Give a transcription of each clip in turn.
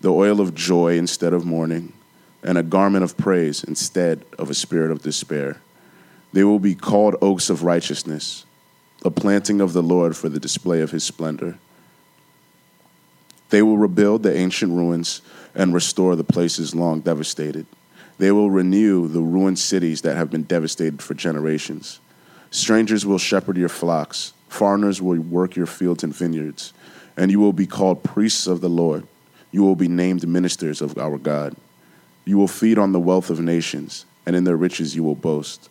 the oil of joy instead of mourning, and a garment of praise instead of a spirit of despair. They will be called oaks of righteousness, a planting of the Lord for the display of his splendor. They will rebuild the ancient ruins and restore the places long devastated. They will renew the ruined cities that have been devastated for generations. Strangers will shepherd your flocks, foreigners will work your fields and vineyards, and you will be called priests of the Lord. You will be named ministers of our God. You will feed on the wealth of nations, and in their riches you will boast.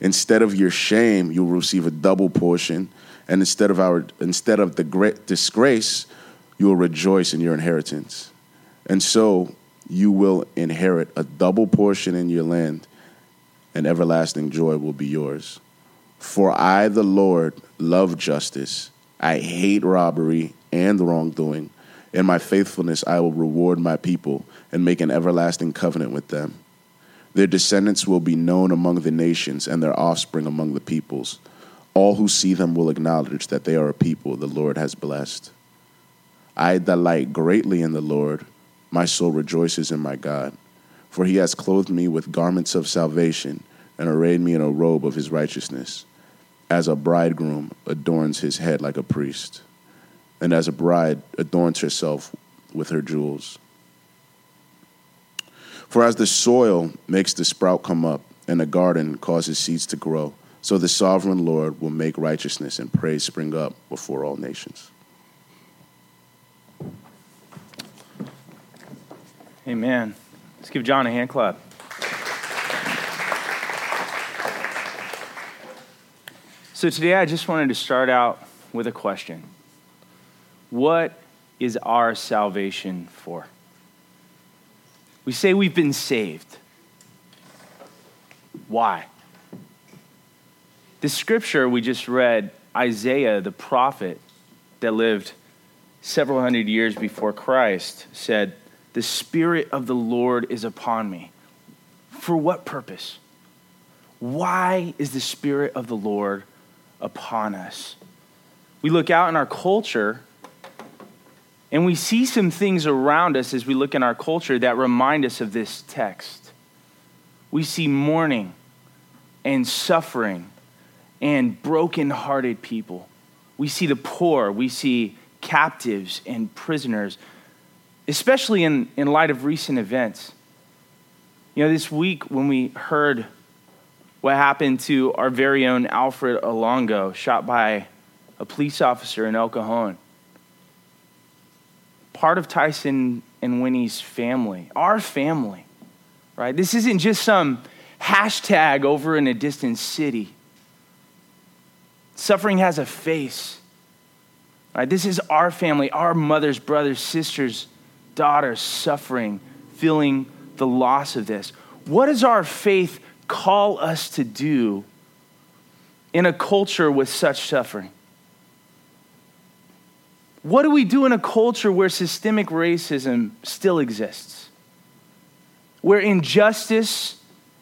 Instead of your shame, you will receive a double portion, and instead of our instead of the great disgrace, you will rejoice in your inheritance. And so you will inherit a double portion in your land, and everlasting joy will be yours. For I, the Lord, love justice. I hate robbery and wrongdoing. In my faithfulness, I will reward my people and make an everlasting covenant with them. Their descendants will be known among the nations and their offspring among the peoples. All who see them will acknowledge that they are a people the Lord has blessed. I delight greatly in the Lord. My soul rejoices in my God, for he has clothed me with garments of salvation and arrayed me in a robe of his righteousness, as a bridegroom adorns his head like a priest and as a bride adorns herself with her jewels. For as the soil makes the sprout come up, and the garden causes seeds to grow, so the sovereign Lord will make righteousness and praise spring up before all nations. Amen. Let's give John a hand clap. So today I just wanted to start out with a question. What is our salvation for? We say we've been saved. Why? The scripture we just read, Isaiah, the prophet that lived several hundred years before Christ, said, The Spirit of the Lord is upon me. For what purpose? Why is the Spirit of the Lord upon us? We look out in our culture and we see some things around us as we look in our culture that remind us of this text. We see mourning and suffering and broken-hearted people. We see the poor. We see captives and prisoners, especially in, in light of recent events. You know, this week when we heard what happened to our very own Alfred Olango, shot by a police officer in El Cajon part of Tyson and Winnie's family, our family, right? This isn't just some hashtag over in a distant city. Suffering has a face. Right? This is our family, our mothers, brothers, sisters, daughters suffering, feeling the loss of this. What does our faith call us to do in a culture with such suffering? What do we do in a culture where systemic racism still exists? Where injustice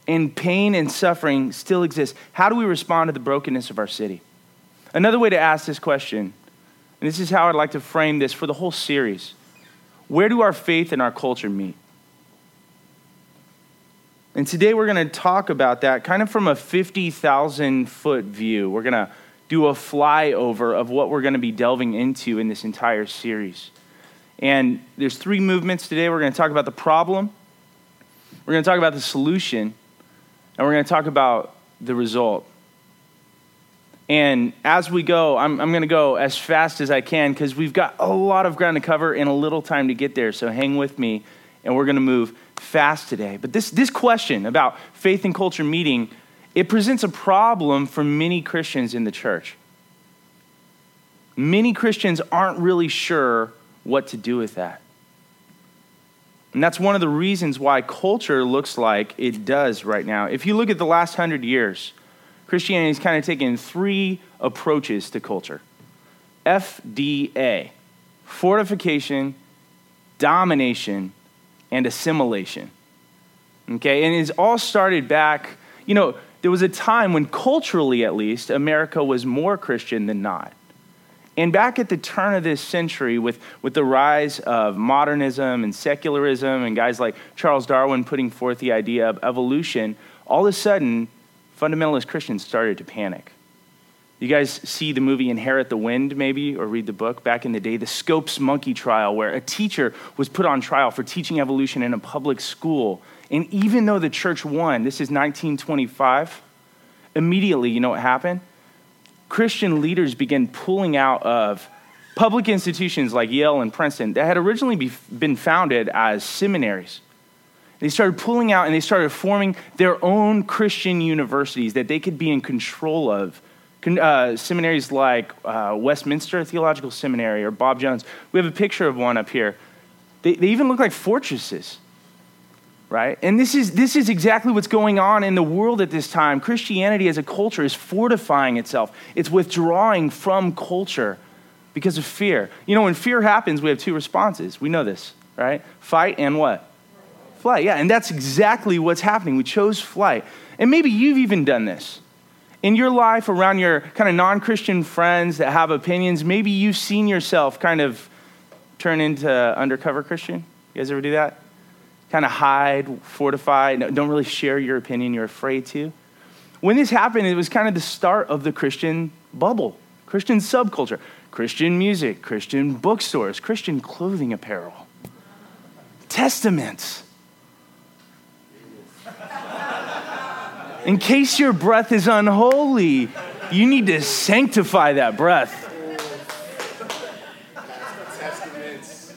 and pain and suffering still exists? How do we respond to the brokenness of our city? Another way to ask this question, and this is how I'd like to frame this for the whole series where do our faith and our culture meet? And today we're going to talk about that kind of from a 50,000 foot view. We're going to do a flyover of what we're going to be delving into in this entire series. And there's three movements today. We're going to talk about the problem, we're going to talk about the solution, and we're going to talk about the result. And as we go, I'm, I'm going to go as fast as I can because we've got a lot of ground to cover in a little time to get there. So hang with me, and we're going to move fast today. But this, this question about faith and culture meeting it presents a problem for many Christians in the church. Many Christians aren't really sure what to do with that. And that's one of the reasons why culture looks like it does right now. If you look at the last hundred years, Christianity's kind of taken three approaches to culture FDA, fortification, domination, and assimilation. Okay, and it's all started back, you know, there was a time when culturally at least, America was more Christian than not. And back at the turn of this century, with, with the rise of modernism and secularism, and guys like Charles Darwin putting forth the idea of evolution, all of a sudden, fundamentalist Christians started to panic. You guys see the movie Inherit the Wind, maybe, or read the book back in the day, the Scopes monkey trial, where a teacher was put on trial for teaching evolution in a public school. And even though the church won, this is 1925, immediately, you know what happened? Christian leaders began pulling out of public institutions like Yale and Princeton that had originally be, been founded as seminaries. They started pulling out and they started forming their own Christian universities that they could be in control of. Uh, seminaries like uh, Westminster Theological Seminary or Bob Jones. We have a picture of one up here. They, they even look like fortresses right? And this is, this is exactly what's going on in the world at this time. Christianity as a culture is fortifying itself, it's withdrawing from culture because of fear. You know, when fear happens, we have two responses. We know this, right? Fight and what? Flight, yeah. And that's exactly what's happening. We chose flight. And maybe you've even done this. In your life, around your kind of non Christian friends that have opinions, maybe you've seen yourself kind of turn into undercover Christian. You guys ever do that? Kind of hide, fortify, don't really share your opinion, you're afraid to. When this happened, it was kind of the start of the Christian bubble, Christian subculture, Christian music, Christian bookstores, Christian clothing apparel, testaments. In case your breath is unholy, you need to sanctify that breath. Testaments.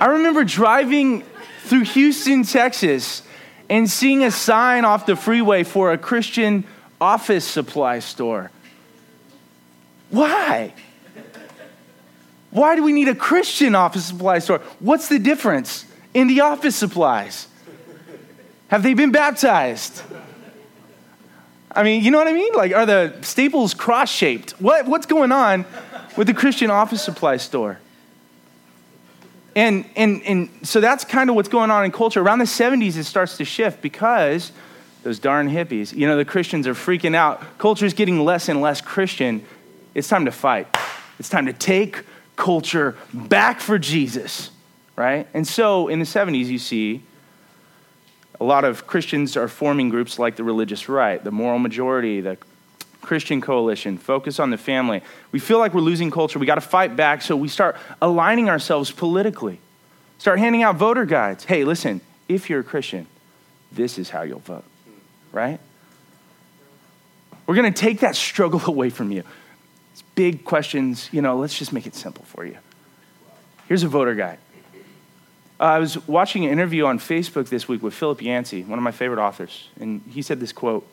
I remember driving through Houston, Texas, and seeing a sign off the freeway for a Christian office supply store. Why? Why do we need a Christian office supply store? What's the difference in the office supplies? Have they been baptized? I mean, you know what I mean? Like, are the staples cross shaped? What, what's going on with the Christian office supply store? And, and, and so that's kind of what's going on in culture. Around the 70s, it starts to shift because those darn hippies, you know, the Christians are freaking out. Culture is getting less and less Christian. It's time to fight. It's time to take culture back for Jesus, right? And so in the 70s, you see a lot of Christians are forming groups like the religious right, the moral majority, the Christian coalition, focus on the family. We feel like we're losing culture. We got to fight back, so we start aligning ourselves politically. Start handing out voter guides. Hey, listen, if you're a Christian, this is how you'll vote, right? We're going to take that struggle away from you. It's big questions, you know, let's just make it simple for you. Here's a voter guide. Uh, I was watching an interview on Facebook this week with Philip Yancey, one of my favorite authors, and he said this quote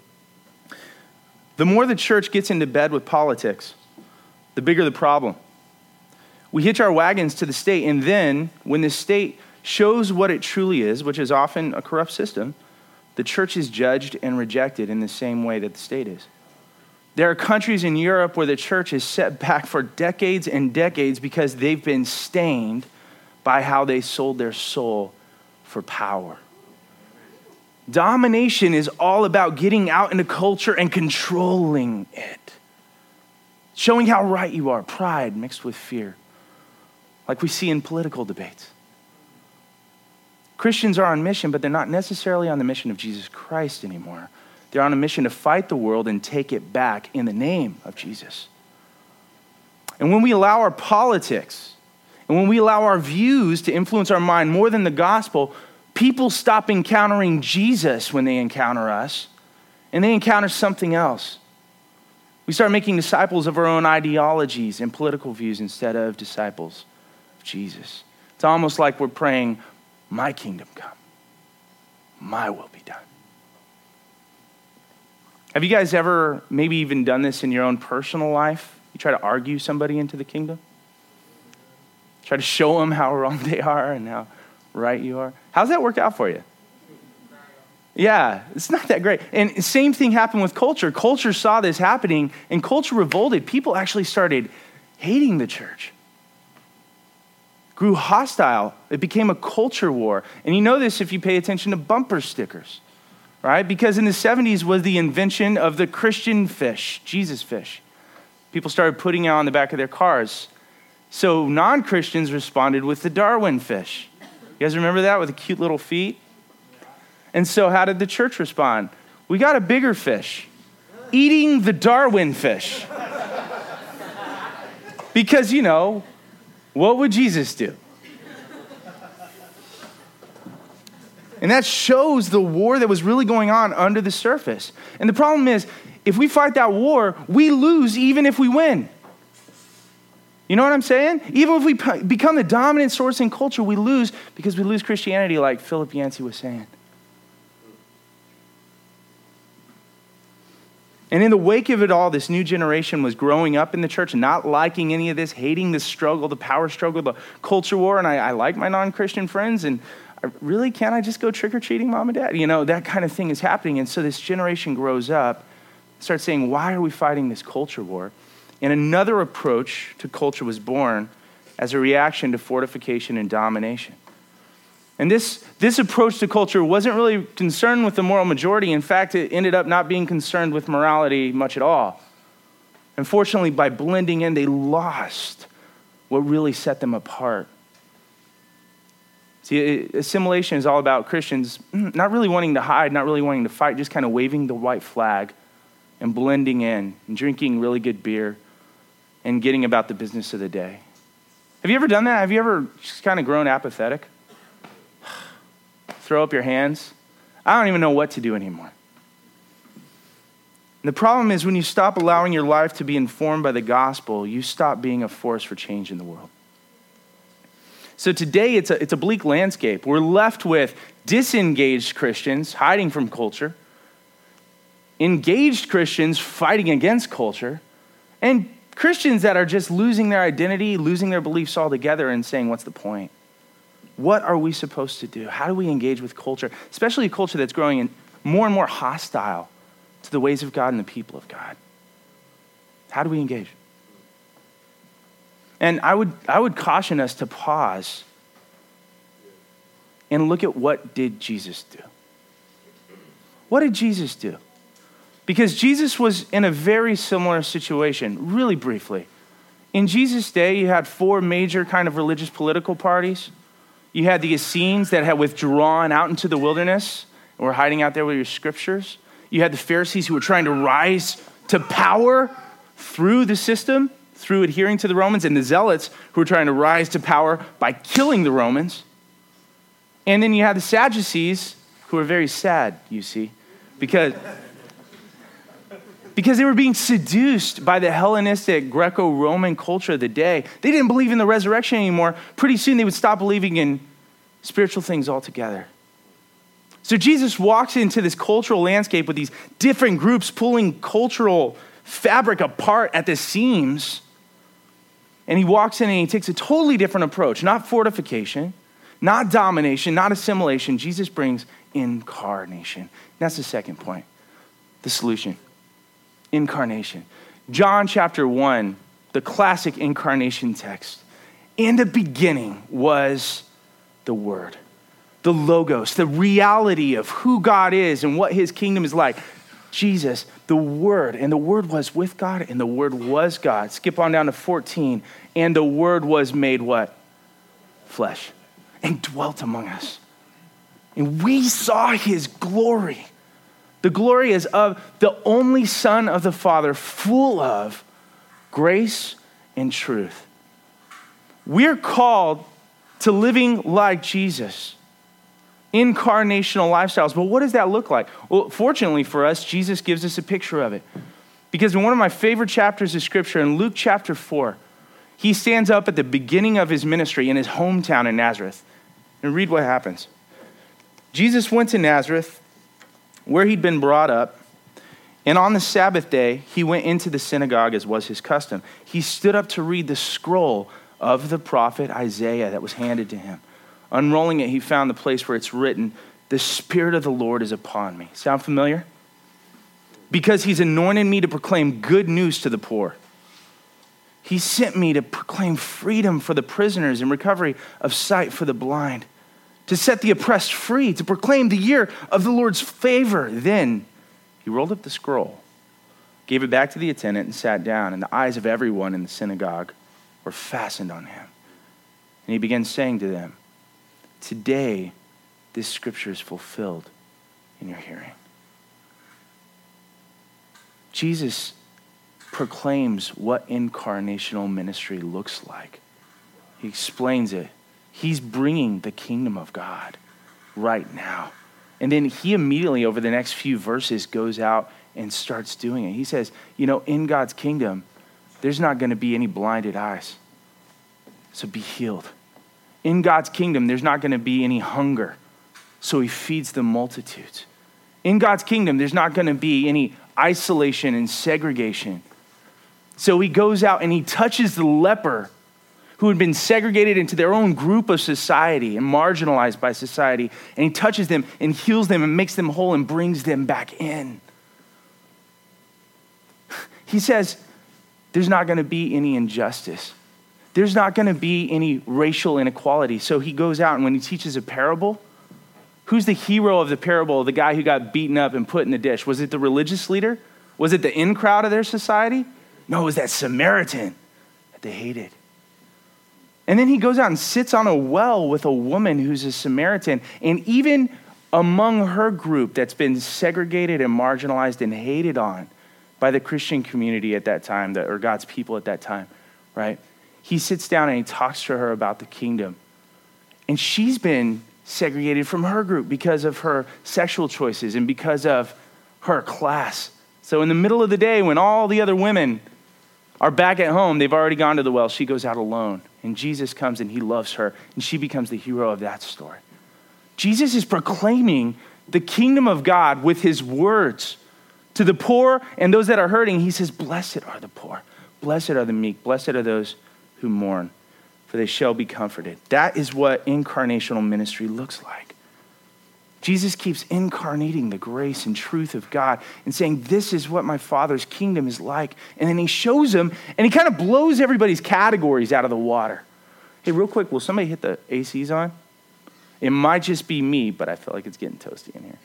the more the church gets into bed with politics, the bigger the problem. We hitch our wagons to the state, and then when the state shows what it truly is, which is often a corrupt system, the church is judged and rejected in the same way that the state is. There are countries in Europe where the church is set back for decades and decades because they've been stained by how they sold their soul for power. Domination is all about getting out into culture and controlling it, showing how right you are, pride mixed with fear, like we see in political debates. Christians are on mission, but they're not necessarily on the mission of Jesus Christ anymore. They're on a mission to fight the world and take it back in the name of Jesus. And when we allow our politics and when we allow our views to influence our mind more than the gospel, people stop encountering Jesus when they encounter us, and they encounter something else. We start making disciples of our own ideologies and political views instead of disciples of Jesus. It's almost like we're praying, My kingdom come, my will be done. Have you guys ever maybe even done this in your own personal life? You try to argue somebody into the kingdom? Try to show them how wrong they are and how right you are. How's that work out for you? Yeah, it's not that great. And same thing happened with culture. Culture saw this happening and culture revolted. People actually started hating the church. Grew hostile. It became a culture war. And you know this if you pay attention to bumper stickers, right? Because in the 70s was the invention of the Christian fish, Jesus fish. People started putting it on the back of their cars. So non Christians responded with the Darwin fish. You guys remember that with the cute little feet? And so, how did the church respond? We got a bigger fish, eating the Darwin fish. because, you know, what would Jesus do? And that shows the war that was really going on under the surface. And the problem is, if we fight that war, we lose even if we win. You know what I'm saying? Even if we become the dominant source in culture, we lose because we lose Christianity, like Philip Yancey was saying. And in the wake of it all, this new generation was growing up in the church, not liking any of this, hating the struggle, the power struggle, the culture war. And I, I like my non Christian friends. And I, really, can't I just go trick or treating, mom and dad? You know, that kind of thing is happening. And so this generation grows up, starts saying, why are we fighting this culture war? And another approach to culture was born as a reaction to fortification and domination. And this, this approach to culture wasn't really concerned with the moral majority. In fact, it ended up not being concerned with morality much at all. Unfortunately, by blending in, they lost what really set them apart. See, assimilation is all about Christians not really wanting to hide, not really wanting to fight, just kind of waving the white flag and blending in and drinking really good beer and getting about the business of the day. Have you ever done that? Have you ever just kind of grown apathetic? throw up your hands. I don't even know what to do anymore. And the problem is when you stop allowing your life to be informed by the gospel, you stop being a force for change in the world. So today it's a, it's a bleak landscape. We're left with disengaged Christians hiding from culture, engaged Christians fighting against culture, and Christians that are just losing their identity, losing their beliefs altogether, and saying, What's the point? What are we supposed to do? How do we engage with culture, especially a culture that's growing more and more hostile to the ways of God and the people of God? How do we engage? And I would, I would caution us to pause and look at what did Jesus do? What did Jesus do? Because Jesus was in a very similar situation, really briefly. In Jesus' day, you had four major kind of religious political parties. You had the Essenes that had withdrawn out into the wilderness and were hiding out there with your scriptures. You had the Pharisees who were trying to rise to power through the system, through adhering to the Romans, and the Zealots who were trying to rise to power by killing the Romans. And then you had the Sadducees who were very sad, you see, because because they were being seduced by the Hellenistic Greco Roman culture of the day. They didn't believe in the resurrection anymore. Pretty soon they would stop believing in spiritual things altogether. So Jesus walks into this cultural landscape with these different groups pulling cultural fabric apart at the seams. And he walks in and he takes a totally different approach not fortification, not domination, not assimilation. Jesus brings incarnation. That's the second point the solution incarnation. John chapter 1, the classic incarnation text. In the beginning was the Word, the Logos, the reality of who God is and what His kingdom is like. Jesus, the Word, and the Word was with God, and the Word was God. Skip on down to 14. And the Word was made what? Flesh, and dwelt among us. And we saw His glory the glory is of the only Son of the Father, full of grace and truth. We're called to living like Jesus, incarnational lifestyles. But what does that look like? Well, fortunately for us, Jesus gives us a picture of it. Because in one of my favorite chapters of Scripture, in Luke chapter 4, he stands up at the beginning of his ministry in his hometown in Nazareth. And read what happens. Jesus went to Nazareth where he'd been brought up. And on the Sabbath day, he went into the synagogue as was his custom. He stood up to read the scroll of the prophet Isaiah that was handed to him. Unrolling it, he found the place where it's written, The Spirit of the Lord is upon me. Sound familiar? Because he's anointed me to proclaim good news to the poor. He sent me to proclaim freedom for the prisoners and recovery of sight for the blind, to set the oppressed free, to proclaim the year of the Lord's favor. Then he rolled up the scroll, gave it back to the attendant, and sat down, and the eyes of everyone in the synagogue were fastened on him. And he began saying to them, Today, this scripture is fulfilled in your hearing. Jesus proclaims what incarnational ministry looks like. He explains it. He's bringing the kingdom of God right now. And then he immediately, over the next few verses, goes out and starts doing it. He says, You know, in God's kingdom, there's not going to be any blinded eyes. So be healed. In God's kingdom, there's not going to be any hunger. So he feeds the multitudes. In God's kingdom, there's not going to be any isolation and segregation. So he goes out and he touches the leper who had been segregated into their own group of society and marginalized by society. And he touches them and heals them and makes them whole and brings them back in. He says, There's not going to be any injustice. There's not going to be any racial inequality. So he goes out and when he teaches a parable, who's the hero of the parable, the guy who got beaten up and put in the dish? Was it the religious leader? Was it the in crowd of their society? No, it was that Samaritan that they hated. And then he goes out and sits on a well with a woman who's a Samaritan. And even among her group that's been segregated and marginalized and hated on by the Christian community at that time, or God's people at that time, right? He sits down and he talks to her about the kingdom. And she's been segregated from her group because of her sexual choices and because of her class. So, in the middle of the day, when all the other women are back at home, they've already gone to the well, she goes out alone. And Jesus comes and he loves her, and she becomes the hero of that story. Jesus is proclaiming the kingdom of God with his words to the poor and those that are hurting. He says, Blessed are the poor, blessed are the meek, blessed are those who mourn, for they shall be comforted. That is what incarnational ministry looks like. Jesus keeps incarnating the grace and truth of God and saying, This is what my Father's kingdom is like. And then he shows them and he kind of blows everybody's categories out of the water. Hey, real quick, will somebody hit the ACs on? It might just be me, but I feel like it's getting toasty in here.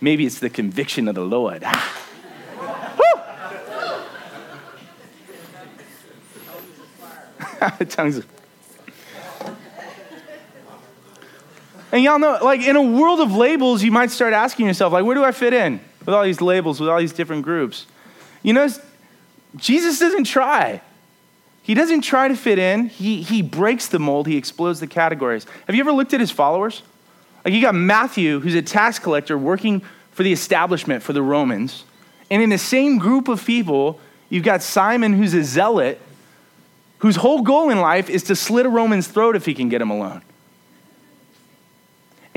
Maybe it's the conviction of the Lord. Ah. Tongues. And y'all know, like in a world of labels, you might start asking yourself, like, where do I fit in with all these labels, with all these different groups? You know, Jesus doesn't try. He doesn't try to fit in. He, he breaks the mold. He explodes the categories. Have you ever looked at his followers? Like you got Matthew, who's a tax collector working for the establishment for the Romans. And in the same group of people, you've got Simon, who's a zealot, whose whole goal in life is to slit a Roman's throat if he can get him alone.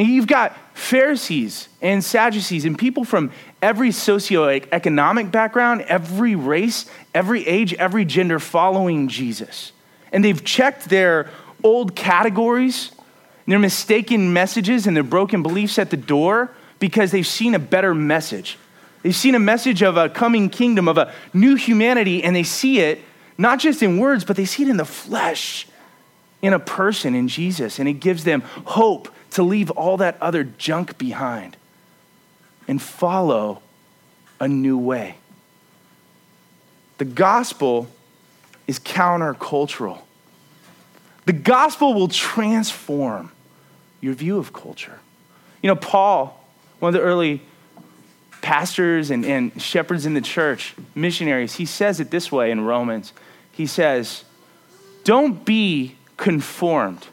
And you've got Pharisees and Sadducees and people from every socioeconomic background, every race, every age, every gender following Jesus. And they've checked their old categories, their mistaken messages, and their broken beliefs at the door because they've seen a better message. They've seen a message of a coming kingdom, of a new humanity, and they see it not just in words, but they see it in the flesh, in a person, in Jesus. And it gives them hope to leave all that other junk behind and follow a new way. The gospel is countercultural. The gospel will transform your view of culture. You know, Paul, one of the early pastors and, and shepherds in the church, missionaries, he says it this way in Romans he says, Don't be conformed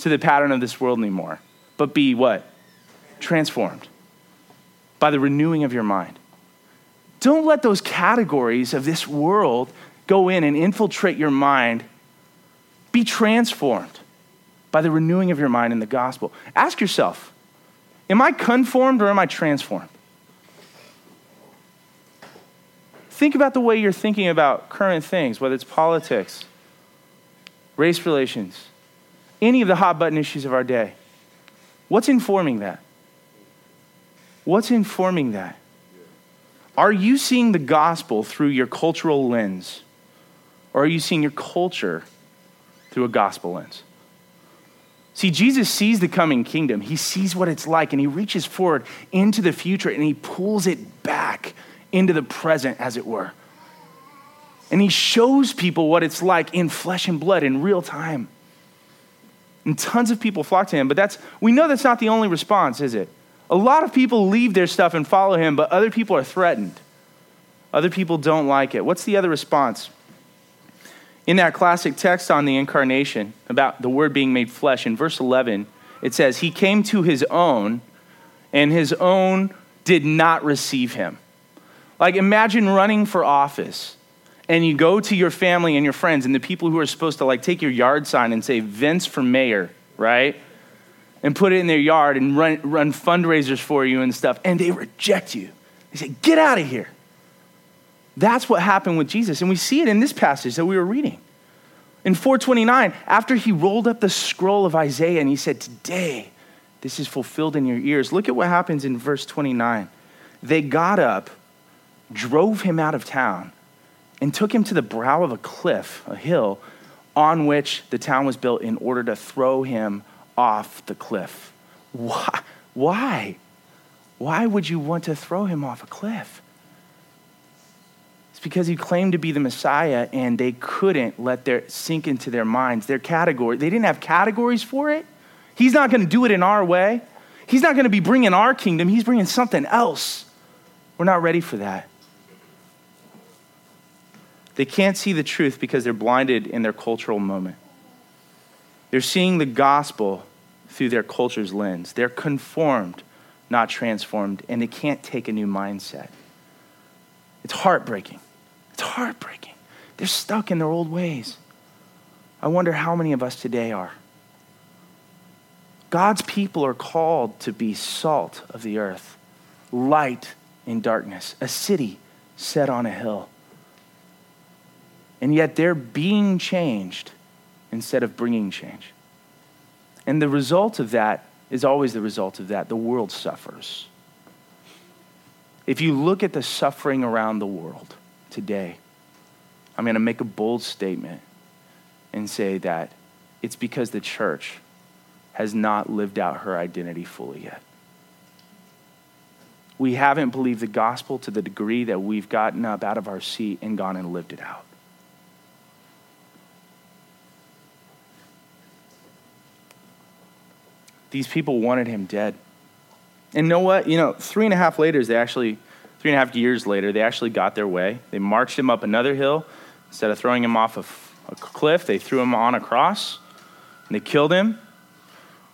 to the pattern of this world anymore, but be what? Transformed by the renewing of your mind. Don't let those categories of this world go in and infiltrate your mind. Be transformed by the renewing of your mind in the gospel. Ask yourself Am I conformed or am I transformed? Think about the way you're thinking about current things, whether it's politics, race relations, any of the hot button issues of our day. What's informing that? What's informing that? Are you seeing the gospel through your cultural lens? Or are you seeing your culture through a gospel lens? See, Jesus sees the coming kingdom. He sees what it's like, and he reaches forward into the future and he pulls it back into the present, as it were. And he shows people what it's like in flesh and blood in real time. And tons of people flock to him, but that's we know that's not the only response, is it? A lot of people leave their stuff and follow him, but other people are threatened. Other people don't like it. What's the other response? In that classic text on the incarnation, about the word being made flesh, in verse 11, it says, He came to his own, and his own did not receive him. Like, imagine running for office, and you go to your family and your friends, and the people who are supposed to, like, take your yard sign and say, Vince for mayor, right? And put it in their yard and run, run fundraisers for you and stuff, and they reject you. They say, Get out of here. That's what happened with Jesus. And we see it in this passage that we were reading. In 429, after he rolled up the scroll of Isaiah and he said, Today, this is fulfilled in your ears. Look at what happens in verse 29. They got up, drove him out of town, and took him to the brow of a cliff, a hill, on which the town was built in order to throw him off the cliff. Why? Why? Why would you want to throw him off a cliff? It's because he claimed to be the Messiah and they couldn't let their sink into their minds. Their category, they didn't have categories for it. He's not going to do it in our way. He's not going to be bringing our kingdom. He's bringing something else. We're not ready for that. They can't see the truth because they're blinded in their cultural moment. They're seeing the gospel through their culture's lens. They're conformed, not transformed, and they can't take a new mindset. It's heartbreaking. It's heartbreaking. They're stuck in their old ways. I wonder how many of us today are. God's people are called to be salt of the earth, light in darkness, a city set on a hill. And yet they're being changed instead of bringing change. And the result of that is always the result of that. The world suffers. If you look at the suffering around the world today, I'm going to make a bold statement and say that it's because the church has not lived out her identity fully yet. We haven't believed the gospel to the degree that we've gotten up out of our seat and gone and lived it out. These people wanted him dead. And know what? You know, three and a half later, they actually, three and a half years later, they actually got their way. They marched him up another hill. Instead of throwing him off a, a cliff, they threw him on a cross and they killed him.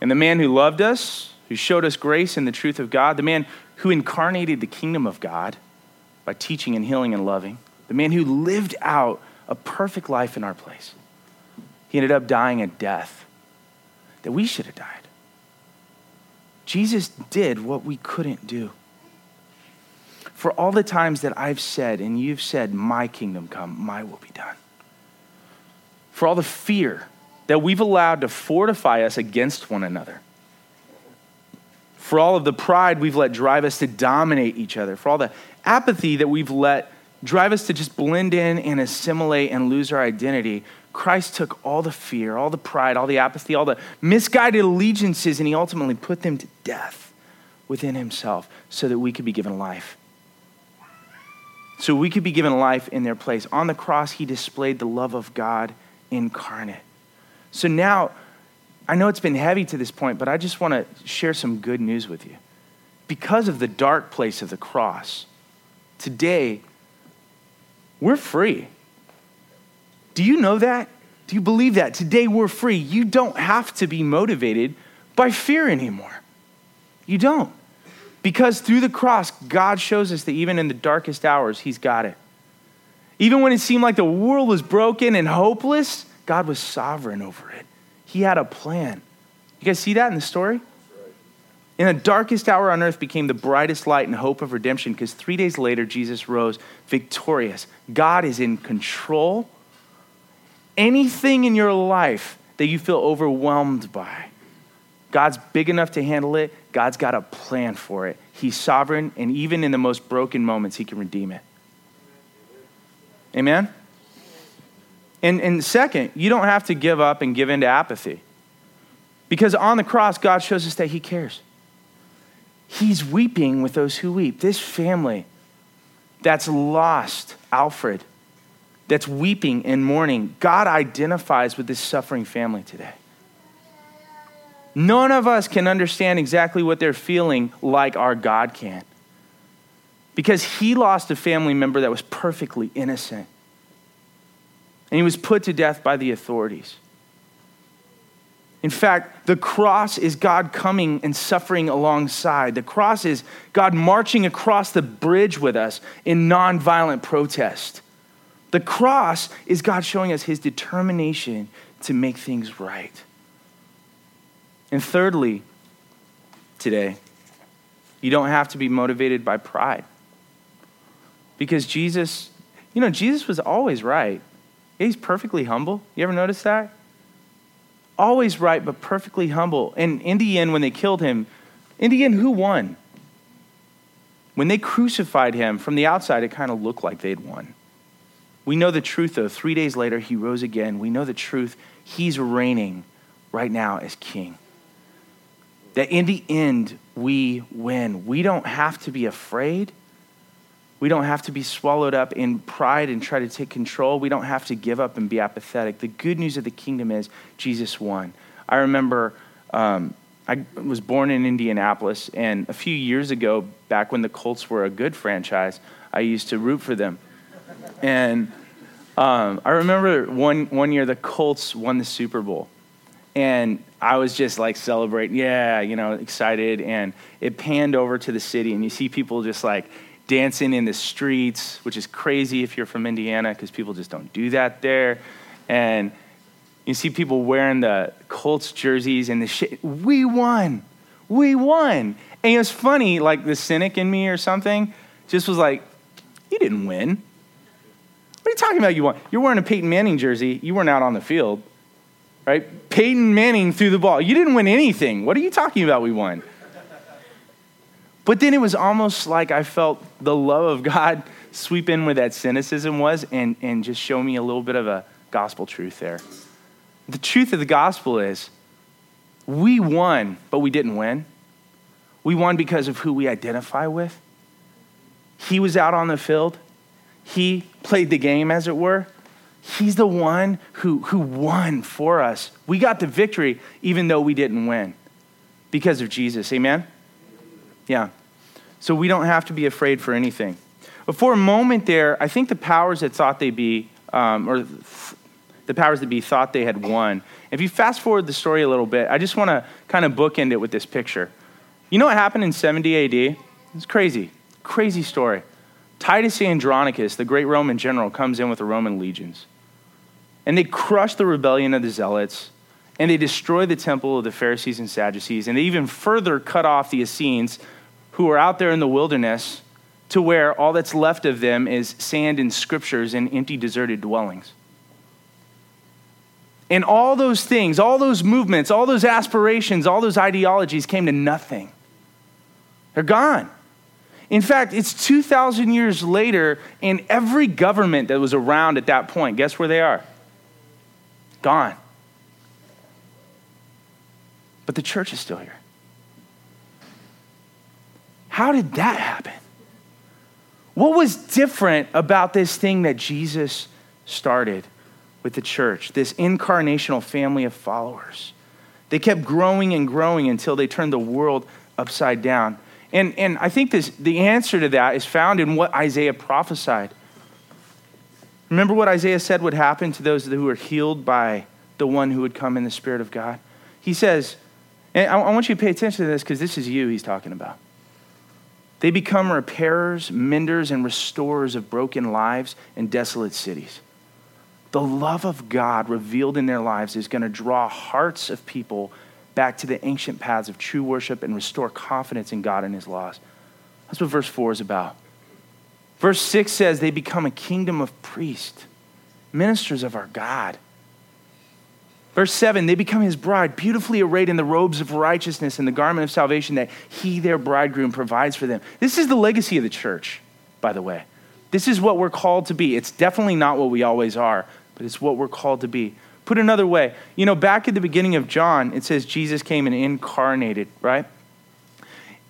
And the man who loved us, who showed us grace and the truth of God, the man who incarnated the kingdom of God by teaching and healing and loving, the man who lived out a perfect life in our place, he ended up dying a death that we should have died. Jesus did what we couldn't do. For all the times that I've said, and you've said, My kingdom come, my will be done. For all the fear that we've allowed to fortify us against one another. For all of the pride we've let drive us to dominate each other. For all the apathy that we've let drive us to just blend in and assimilate and lose our identity. Christ took all the fear, all the pride, all the apathy, all the misguided allegiances, and he ultimately put them to death within himself so that we could be given life. So we could be given life in their place. On the cross, he displayed the love of God incarnate. So now, I know it's been heavy to this point, but I just want to share some good news with you. Because of the dark place of the cross, today, we're free. Do you know that? Do you believe that? Today we're free. You don't have to be motivated by fear anymore. You don't. Because through the cross, God shows us that even in the darkest hours, He's got it. Even when it seemed like the world was broken and hopeless, God was sovereign over it. He had a plan. You guys see that in the story? In the darkest hour on earth became the brightest light and hope of redemption because three days later, Jesus rose victorious. God is in control anything in your life that you feel overwhelmed by. God's big enough to handle it. God's got a plan for it. He's sovereign, and even in the most broken moments, He can redeem it. Amen? And, and second, you don't have to give up and give in to apathy. Because on the cross, God shows us that He cares. He's weeping with those who weep. This family that's lost Alfred, that's weeping and mourning, God identifies with this suffering family today. None of us can understand exactly what they're feeling like our God can. Because he lost a family member that was perfectly innocent. And he was put to death by the authorities. In fact, the cross is God coming and suffering alongside. The cross is God marching across the bridge with us in nonviolent protest. The cross is God showing us his determination to make things right. And thirdly, today, you don't have to be motivated by pride. Because Jesus, you know, Jesus was always right. He's perfectly humble. You ever notice that? Always right, but perfectly humble. And in the end, when they killed him, in the end, who won? When they crucified him, from the outside, it kind of looked like they'd won. We know the truth, though. Three days later, he rose again. We know the truth. He's reigning right now as king. That in the end, we win. We don't have to be afraid. We don't have to be swallowed up in pride and try to take control. We don't have to give up and be apathetic. The good news of the kingdom is Jesus won. I remember um, I was born in Indianapolis, and a few years ago, back when the Colts were a good franchise, I used to root for them. And um, I remember one, one year the Colts won the Super Bowl. And I was just like celebrating, yeah, you know, excited. And it panned over to the city, and you see people just like dancing in the streets, which is crazy if you're from Indiana because people just don't do that there. And you see people wearing the Colts jerseys and the shit. We won. We won. And it was funny, like the cynic in me or something just was like, You didn't win. What are you talking about? You won. You're wearing a Peyton Manning jersey. You weren't out on the field, right? Peyton Manning threw the ball. You didn't win anything. What are you talking about? We won. But then it was almost like I felt the love of God sweep in where that cynicism was and, and just show me a little bit of a gospel truth there. The truth of the gospel is we won, but we didn't win. We won because of who we identify with. He was out on the field, he played the game, as it were. He's the one who, who won for us. We got the victory even though we didn't win because of Jesus. Amen? Yeah. So we don't have to be afraid for anything. But for a moment there, I think the powers that thought they be, um, or the powers that be thought they had won. If you fast forward the story a little bit, I just want to kind of bookend it with this picture. You know what happened in 70 AD? It's crazy. Crazy story. Titus Andronicus, the great Roman general, comes in with the Roman legions. And they crush the rebellion of the Zealots, and they destroy the temple of the Pharisees and Sadducees, and they even further cut off the Essenes who are out there in the wilderness to where all that's left of them is sand and scriptures and empty, deserted dwellings. And all those things, all those movements, all those aspirations, all those ideologies came to nothing. They're gone. In fact, it's 2,000 years later, and every government that was around at that point, guess where they are? Gone. But the church is still here. How did that happen? What was different about this thing that Jesus started with the church, this incarnational family of followers? They kept growing and growing until they turned the world upside down. And, and I think this, the answer to that is found in what Isaiah prophesied. Remember what Isaiah said would happen to those who were healed by the one who would come in the Spirit of God? He says, and I want you to pay attention to this because this is you he's talking about. They become repairers, menders, and restorers of broken lives and desolate cities. The love of God revealed in their lives is going to draw hearts of people back to the ancient paths of true worship and restore confidence in God and His laws. That's what verse 4 is about. Verse 6 says they become a kingdom of priests, ministers of our God. Verse 7 they become his bride, beautifully arrayed in the robes of righteousness and the garment of salvation that he, their bridegroom, provides for them. This is the legacy of the church, by the way. This is what we're called to be. It's definitely not what we always are, but it's what we're called to be. Put another way, you know, back at the beginning of John, it says Jesus came and incarnated, right?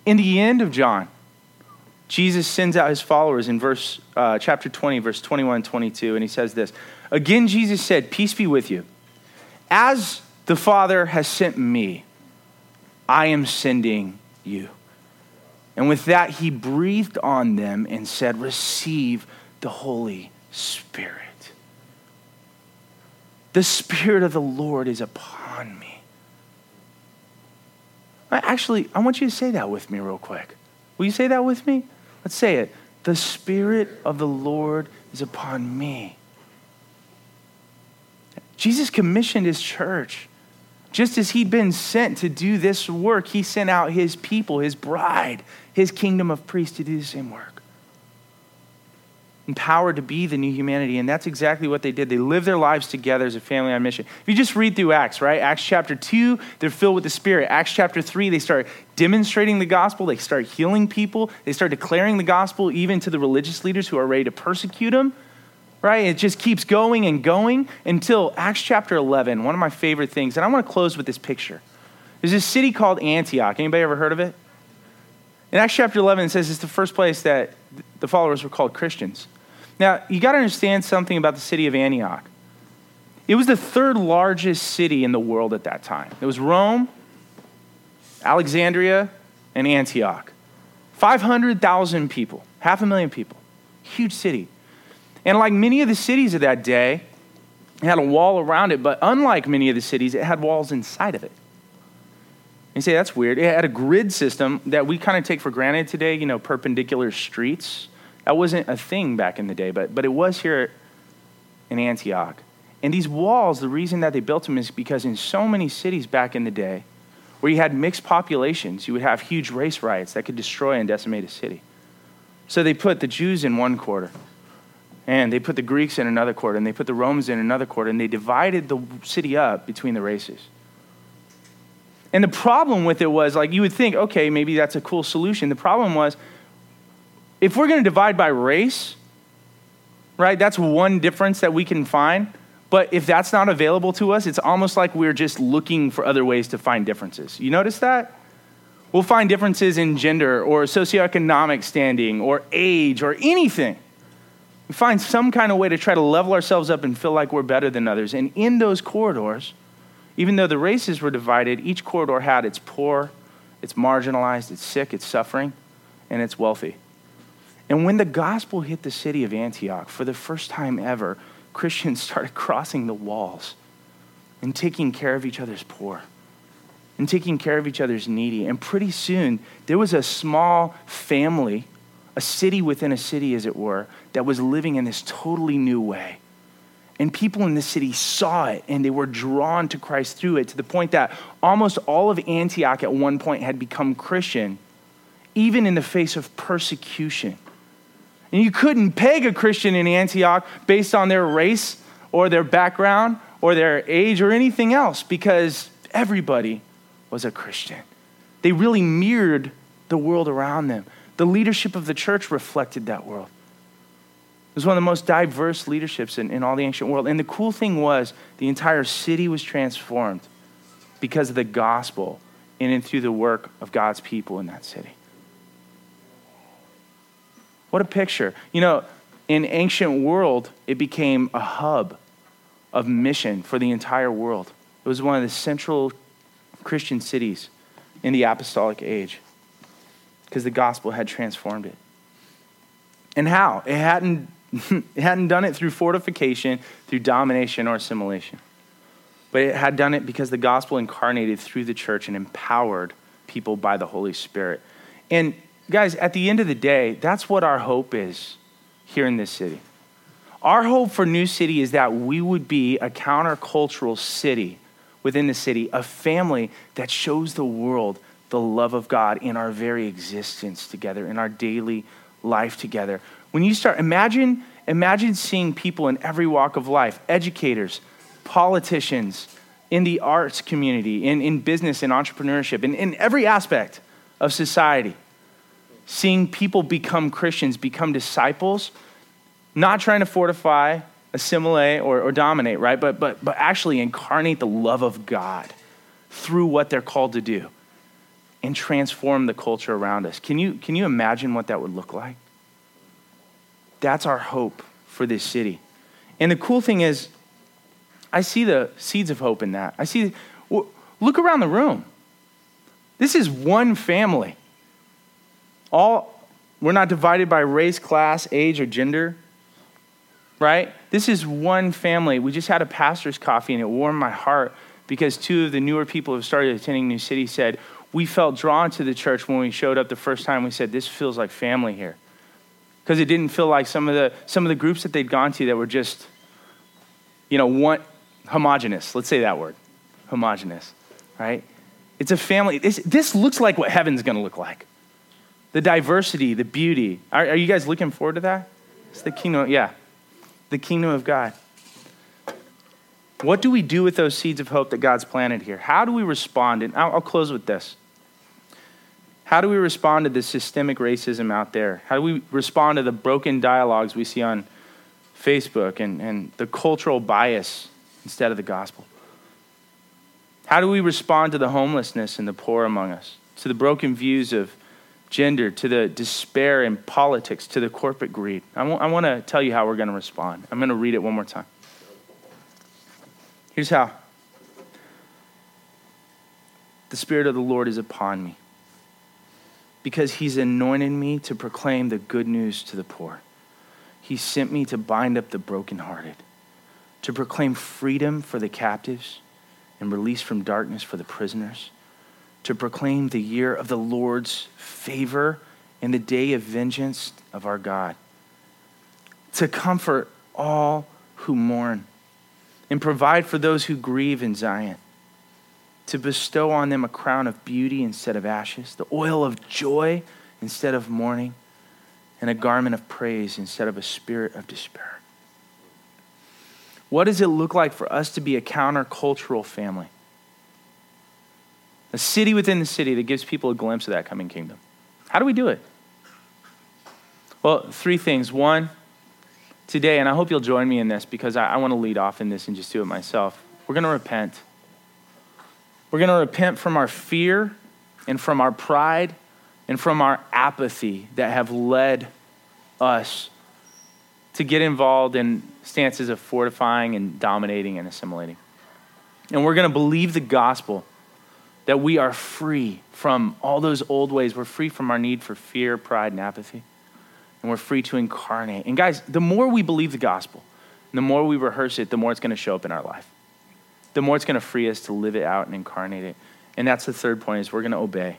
In the end of John, Jesus sends out his followers in verse uh, chapter 20, verse 21 and 22, and he says this. Again, Jesus said, Peace be with you. As the Father has sent me, I am sending you. And with that, he breathed on them and said, Receive the Holy Spirit. The Spirit of the Lord is upon me. Actually, I want you to say that with me, real quick. Will you say that with me? Let's say it. The Spirit of the Lord is upon me. Jesus commissioned his church. Just as he'd been sent to do this work, he sent out his people, his bride, his kingdom of priests to do the same work. Empowered to be the new humanity. And that's exactly what they did. They lived their lives together as a family on mission. If you just read through Acts, right? Acts chapter 2, they're filled with the Spirit. Acts chapter 3, they start demonstrating the gospel. They start healing people. They start declaring the gospel even to the religious leaders who are ready to persecute them right? It just keeps going and going until Acts chapter 11, one of my favorite things. And I want to close with this picture. There's this city called Antioch. Anybody ever heard of it? In Acts chapter 11, it says it's the first place that the followers were called Christians. Now, you got to understand something about the city of Antioch. It was the third largest city in the world at that time. It was Rome, Alexandria, and Antioch. 500,000 people, half a million people. Huge city. And like many of the cities of that day, it had a wall around it, but unlike many of the cities, it had walls inside of it. You say, that's weird. It had a grid system that we kind of take for granted today, you know, perpendicular streets. That wasn't a thing back in the day, but, but it was here in Antioch. And these walls, the reason that they built them is because in so many cities back in the day, where you had mixed populations, you would have huge race riots that could destroy and decimate a city. So they put the Jews in one quarter, and they put the Greeks in another quarter, and they put the Romans in another quarter, and they divided the city up between the races. And the problem with it was, like, you would think, okay, maybe that's a cool solution. The problem was, if we're going to divide by race, right, that's one difference that we can find. But if that's not available to us, it's almost like we're just looking for other ways to find differences. You notice that? We'll find differences in gender or socioeconomic standing or age or anything. We find some kind of way to try to level ourselves up and feel like we're better than others. And in those corridors, even though the races were divided, each corridor had its poor, it's marginalized, it's sick, it's suffering, and it's wealthy. And when the gospel hit the city of Antioch, for the first time ever, Christians started crossing the walls and taking care of each other's poor and taking care of each other's needy. And pretty soon, there was a small family a city within a city, as it were, that was living in this totally new way. And people in the city saw it and they were drawn to Christ through it to the point that almost all of Antioch at one point had become Christian, even in the face of persecution. And you couldn't peg a Christian in Antioch based on their race or their background or their age or anything else because everybody was a Christian. They really mirrored the world around them. The leadership of the church reflected that world. It was one of the most diverse leaderships in, in all the ancient world. And the cool thing was, the entire city was transformed because of the gospel in and through the work of God's people in that city. What a picture. You know, in ancient world, it became a hub of mission for the entire world. It was one of the central Christian cities in the apostolic age because the gospel had transformed it. And how? It hadn't, it hadn't done it through fortification, through domination, or assimilation. But it had done it because the gospel incarnated through the church and empowered people by the Holy Spirit. And guys, at the end of the day, that's what our hope is here in this city. Our hope for New City is that we would be a countercultural city within the city, a family that shows the world the love of God in our very existence together, in our daily life together. When you start, imagine, imagine seeing people in every walk of life educators, politicians, in the arts community, in, in business and entrepreneurship, in, in every aspect of society. Seeing people become Christians, become disciples, not trying to fortify, assimilate, or, or dominate, right? But, but, but actually incarnate the love of God through what they're called to do and transform the culture around us. Can you, can you imagine what that would look like? That's our hope for this city. And the cool thing is, I see the seeds of hope in that. I see, look around the room. This is one family. All, we're not divided by race, class, age, or gender, right? This is one family. We just had a pastor's coffee and it warmed my heart because two of the newer people who started attending New City said, We felt drawn to the church when we showed up the first time. We said, This feels like family here. Because it didn't feel like some of the some of the groups that they'd gone to that were just, you know, one homogenous. Let's say that word. Homogenous. Right? It's a family. This, this looks like what heaven's gonna look like. The diversity, the beauty. Are, are you guys looking forward to that? It's the kingdom, yeah. The kingdom of God. What do we do with those seeds of hope that God's planted here? How do we respond? And I'll, I'll close with this. How do we respond to the systemic racism out there? How do we respond to the broken dialogues we see on Facebook and, and the cultural bias instead of the gospel? How do we respond to the homelessness and the poor among us, to the broken views of gender, to the despair in politics, to the corporate greed? I, w- I want to tell you how we're going to respond. I'm going to read it one more time. Here's how the Spirit of the Lord is upon me because He's anointed me to proclaim the good news to the poor. He sent me to bind up the brokenhearted, to proclaim freedom for the captives and release from darkness for the prisoners, to proclaim the year of the Lord's favor and the day of vengeance of our God, to comfort all who mourn and provide for those who grieve in Zion, to bestow on them a crown of beauty instead of ashes, the oil of joy instead of mourning, and a garment of praise instead of a spirit of despair. What does it look like for us to be a countercultural family? A city within the city that gives people a glimpse of that coming kingdom. How do we do it? Well, three things. One, today, and I hope you'll join me in this because I, I want to lead off in this and just do it myself. We're going to repent. We're going to repent from our fear and from our pride and from our apathy that have led us to get involved in stances of fortifying and dominating and assimilating. And we're going to believe the gospel that we are free from all those old ways. We're free from our need for fear, pride, and apathy and we're free to incarnate. And guys, the more we believe the gospel, the more we rehearse it, the more it's going to show up in our life. The more it's going to free us to live it out and incarnate it. And that's the third point is we're going to obey.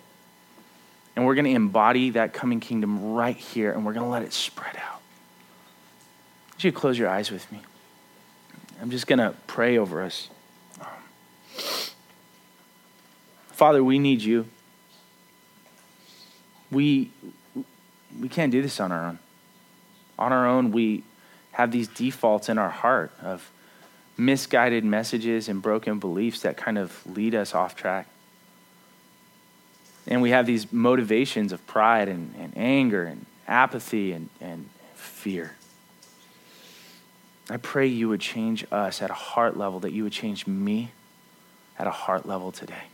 And we're going to embody that coming kingdom right here and we're going to let it spread out. Would you close your eyes with me? I'm just going to pray over us. Father, we need you. We we can't do this on our own. On our own, we have these defaults in our heart of misguided messages and broken beliefs that kind of lead us off track. And we have these motivations of pride and, and anger and apathy and, and fear. I pray you would change us at a heart level, that you would change me at a heart level today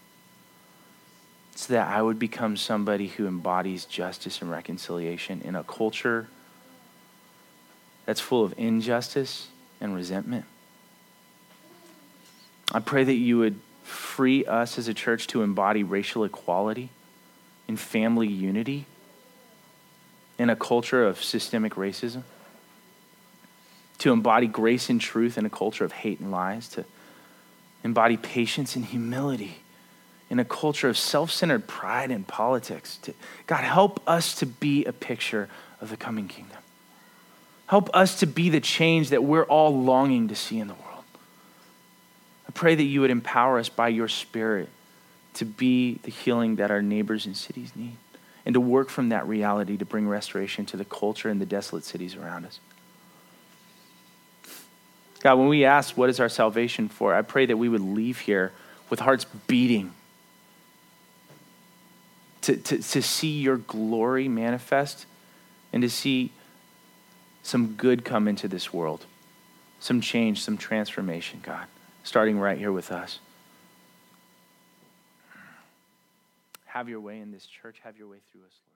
so that I would become somebody who embodies justice and reconciliation in a culture that's full of injustice and resentment. I pray that you would free us as a church to embody racial equality and family unity in a culture of systemic racism, to embody grace and truth in a culture of hate and lies, to embody patience and humility in a culture of self centered pride and politics. God, help us to be a picture of the coming kingdom. Help us to be the change that we're all longing to see in the world. I pray that you would empower us by your Spirit to be the healing that our neighbors and cities need and to work from that reality to bring restoration to the culture and the desolate cities around us. God, when we ask, what is our salvation for? I pray that we would leave here with hearts beating to, to, to see your glory manifest and to see some good come into this world, some change, some transformation, God, starting right here with us. Have your way in this church, have your way through us, Lord.